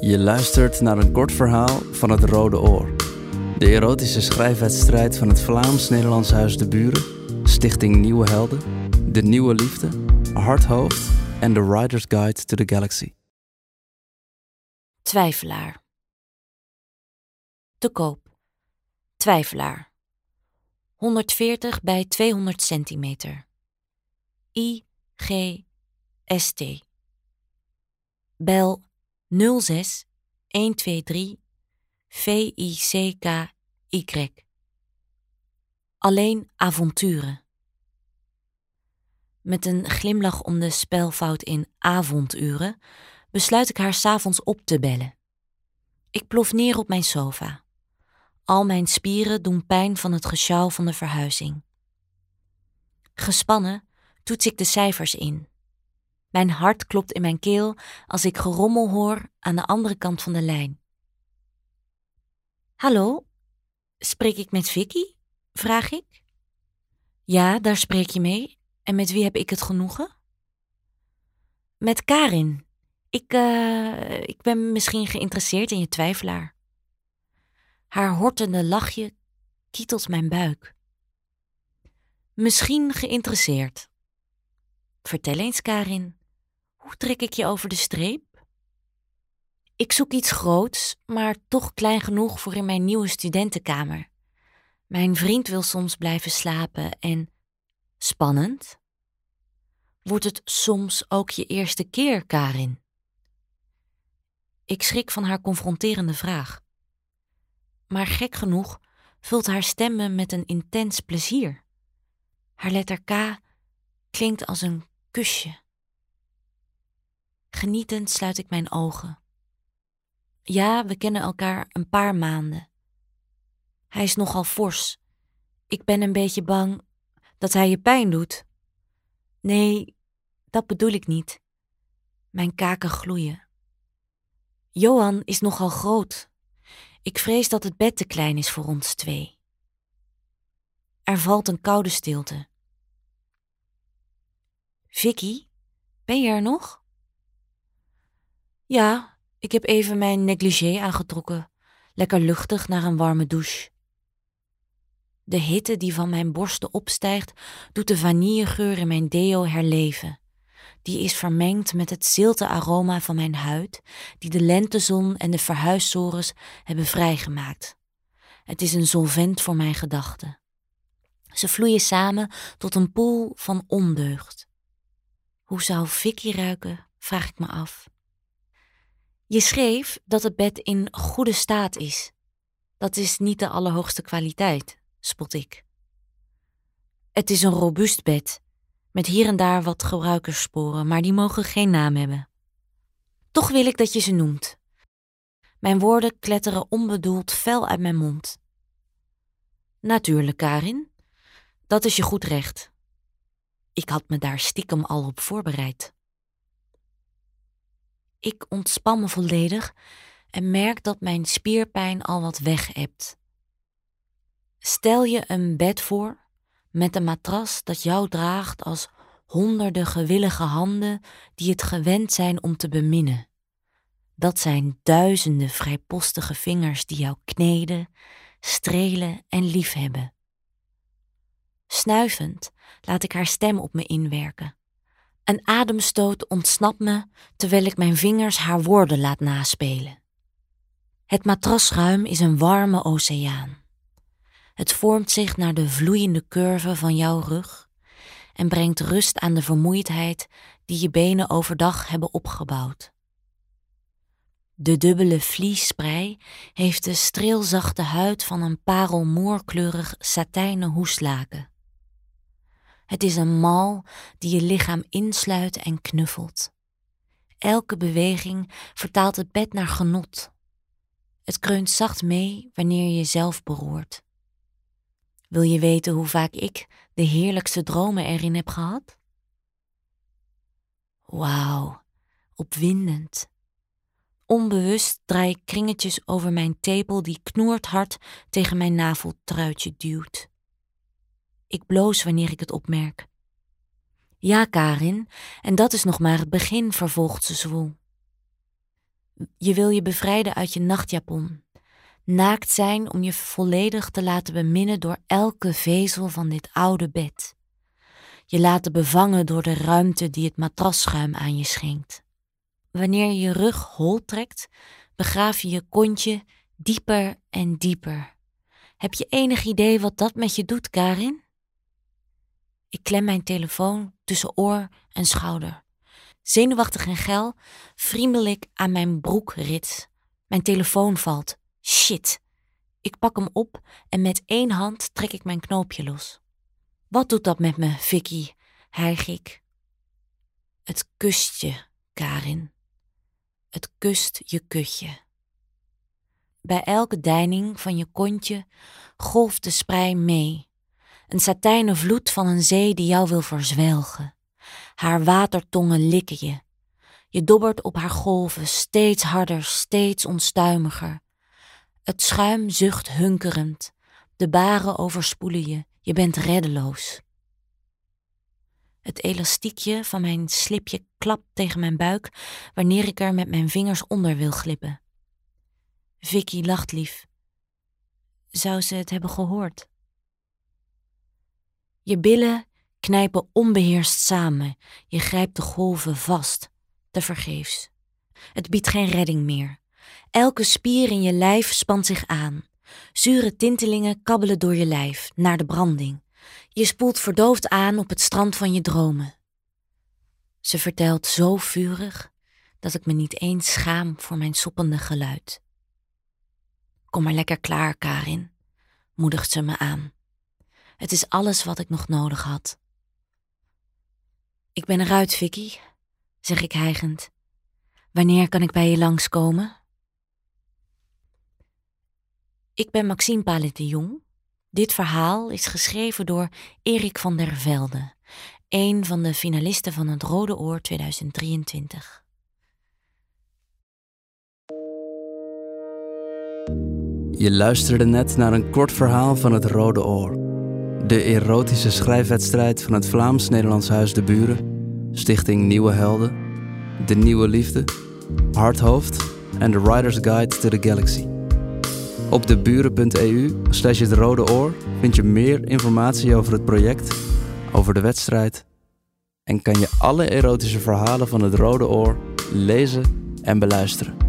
Je luistert naar een kort verhaal van het Rode Oor. De erotische schrijfwedstrijd van het Vlaams-Nederlands Huis de Buren, Stichting Nieuwe Helden, De Nieuwe Liefde, Hardhoofd en The Rider's Guide to the Galaxy. Twijfelaar. Te koop. Twijfelaar. 140 bij 200 centimeter. I, G, S, T. Bel 06 123 VICKY. Alleen avonturen. Met een glimlach om de spelfout in avonduren besluit ik haar s'avonds op te bellen. Ik plof neer op mijn sofa. Al mijn spieren doen pijn van het gesjouw van de verhuizing. Gespannen toets ik de cijfers in. Mijn hart klopt in mijn keel als ik gerommel hoor aan de andere kant van de lijn. Hallo, spreek ik met Vicky? vraag ik. Ja, daar spreek je mee. En met wie heb ik het genoegen? Met Karin. Ik, uh, ik ben misschien geïnteresseerd in je twijfelaar. Haar hortende lachje kietelt mijn buik. Misschien geïnteresseerd. Vertel eens, Karin. Hoe trek ik je over de streep? Ik zoek iets groots, maar toch klein genoeg voor in mijn nieuwe studentenkamer. Mijn vriend wil soms blijven slapen en. Spannend? Wordt het soms ook je eerste keer, Karin? Ik schrik van haar confronterende vraag. Maar gek genoeg vult haar stem me met een intens plezier. Haar letter K klinkt als een kusje. Genietend sluit ik mijn ogen. Ja, we kennen elkaar een paar maanden. Hij is nogal fors. Ik ben een beetje bang dat hij je pijn doet. Nee, dat bedoel ik niet. Mijn kaken gloeien. Johan is nogal groot. Ik vrees dat het bed te klein is voor ons twee. Er valt een koude stilte. Vicky, ben je er nog? Ja, ik heb even mijn negligé aangetrokken, lekker luchtig naar een warme douche. De hitte die van mijn borsten opstijgt, doet de vanillegeur in mijn deo herleven. Die is vermengd met het zilte aroma van mijn huid, die de lentezon en de verhuissores hebben vrijgemaakt. Het is een solvent voor mijn gedachten. Ze vloeien samen tot een poel van ondeugd. Hoe zou Vicky ruiken, vraag ik me af. Je schreef dat het bed in goede staat is. Dat is niet de allerhoogste kwaliteit, spot ik. Het is een robuust bed, met hier en daar wat gebruikerssporen, maar die mogen geen naam hebben. Toch wil ik dat je ze noemt. Mijn woorden kletteren onbedoeld fel uit mijn mond. Natuurlijk, Karin. Dat is je goed recht. Ik had me daar stiekem al op voorbereid. Ik ontspan me volledig en merk dat mijn spierpijn al wat weg hebt. Stel je een bed voor met een matras dat jou draagt als honderden gewillige handen die het gewend zijn om te beminnen. Dat zijn duizenden vrijpostige vingers die jou kneden, strelen en liefhebben. Snuivend laat ik haar stem op me inwerken. Een ademstoot ontsnapt me terwijl ik mijn vingers haar woorden laat naspelen. Het matrasruim is een warme oceaan. Het vormt zich naar de vloeiende curve van jouw rug en brengt rust aan de vermoeidheid die je benen overdag hebben opgebouwd. De dubbele vliessprei heeft de streelzachte huid van een parelmoorkleurig satijnen hoeslaken. Het is een mal die je lichaam insluit en knuffelt. Elke beweging vertaalt het bed naar genot. Het kreunt zacht mee wanneer je jezelf beroert. Wil je weten hoe vaak ik de heerlijkste dromen erin heb gehad? Wauw, opwindend. Onbewust draai ik kringetjes over mijn tepel die knoert hard tegen mijn naveltruitje duwt. Ik bloos wanneer ik het opmerk. Ja, Karin, en dat is nog maar het begin, vervolgt ze zwoel. Je wil je bevrijden uit je nachtjapon. Naakt zijn om je volledig te laten beminnen door elke vezel van dit oude bed. Je laten bevangen door de ruimte die het matrasschuim aan je schenkt. Wanneer je je rug hol trekt, begraaf je je kontje dieper en dieper. Heb je enig idee wat dat met je doet, Karin? Ik klem mijn telefoon tussen oor en schouder. Zenuwachtig en geil friemel ik aan mijn broekrit. Mijn telefoon valt. Shit. Ik pak hem op en met één hand trek ik mijn knoopje los. Wat doet dat met me, Vicky? hijg ik. Het kust je, Karin. Het kust je kutje. Bij elke deining van je kontje golft de sprei mee. Een satijnen vloed van een zee die jou wil verzwelgen. Haar watertongen likken je. Je dobbert op haar golven, steeds harder, steeds onstuimiger. Het schuim zucht hunkerend. De baren overspoelen je. Je bent reddeloos. Het elastiekje van mijn slipje klapt tegen mijn buik wanneer ik er met mijn vingers onder wil glippen. Vicky lacht lief. Zou ze het hebben gehoord? Je billen knijpen onbeheerst samen. Je grijpt de golven vast, tevergeefs. Het biedt geen redding meer. Elke spier in je lijf spant zich aan. Zure tintelingen kabbelen door je lijf, naar de branding. Je spoelt verdoofd aan op het strand van je dromen. Ze vertelt zo vurig dat ik me niet eens schaam voor mijn soppende geluid. Kom maar lekker klaar, Karin, moedigt ze me aan. Het is alles wat ik nog nodig had. Ik ben eruit, Vicky, zeg ik hijgend. Wanneer kan ik bij je langskomen? Ik ben Maxime Palet de Jong. Dit verhaal is geschreven door Erik van der Velde, een van de finalisten van het Rode Oor 2023. Je luisterde net naar een kort verhaal van het Rode Oor. De erotische schrijfwedstrijd van het Vlaams-Nederlands Huis de Buren, Stichting Nieuwe Helden, De Nieuwe Liefde, Hardhoofd en The Writer's Guide to the Galaxy. Op deburen.eu slash het rode oor vind je meer informatie over het project, over de wedstrijd en kan je alle erotische verhalen van het Rode Oor lezen en beluisteren.